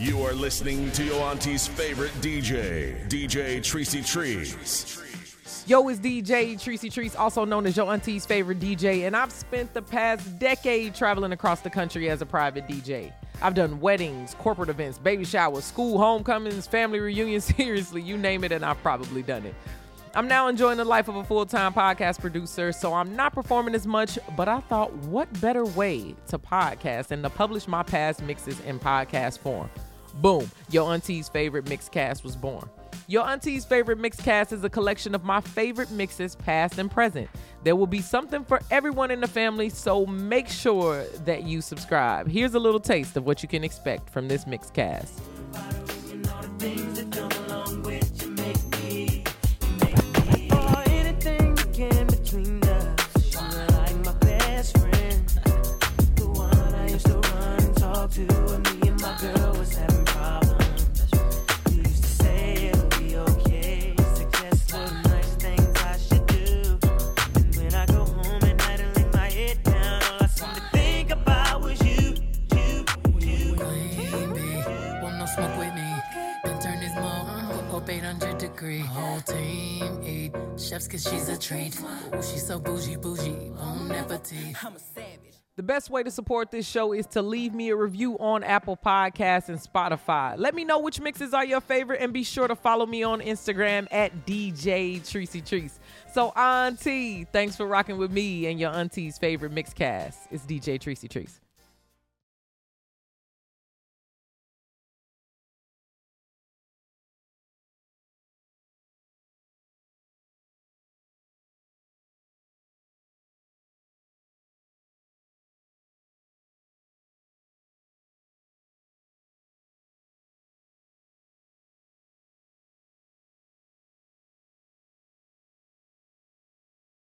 You are listening to your auntie's favorite DJ, DJ Tricey Trice. Yo, it's DJ Tricey Trice, also known as your auntie's favorite DJ, and I've spent the past decade traveling across the country as a private DJ. I've done weddings, corporate events, baby showers, school homecomings, family reunions, seriously, you name it, and I've probably done it. I'm now enjoying the life of a full time podcast producer, so I'm not performing as much, but I thought, what better way to podcast than to publish my past mixes in podcast form? Boom, your auntie's favorite mixcast was born. Your auntie's favorite mixcast is a collection of my favorite mixes, past and present. There will be something for everyone in the family, so make sure that you subscribe. Here's a little taste of what you can expect from this mixcast. Or smoke with me. Then turn this mo up 800 degree. Whole team eat chefs cause she's a treat. Ooh, she's so bougie, bougie, bon appetit. I'm a savage. The best way to support this show is to leave me a review on Apple Podcasts and Spotify. Let me know which mixes are your favorite and be sure to follow me on Instagram at DJ Tricey Trice. So, Auntie, thanks for rocking with me and your auntie's favorite mixcast. It's DJ Tricey Trice.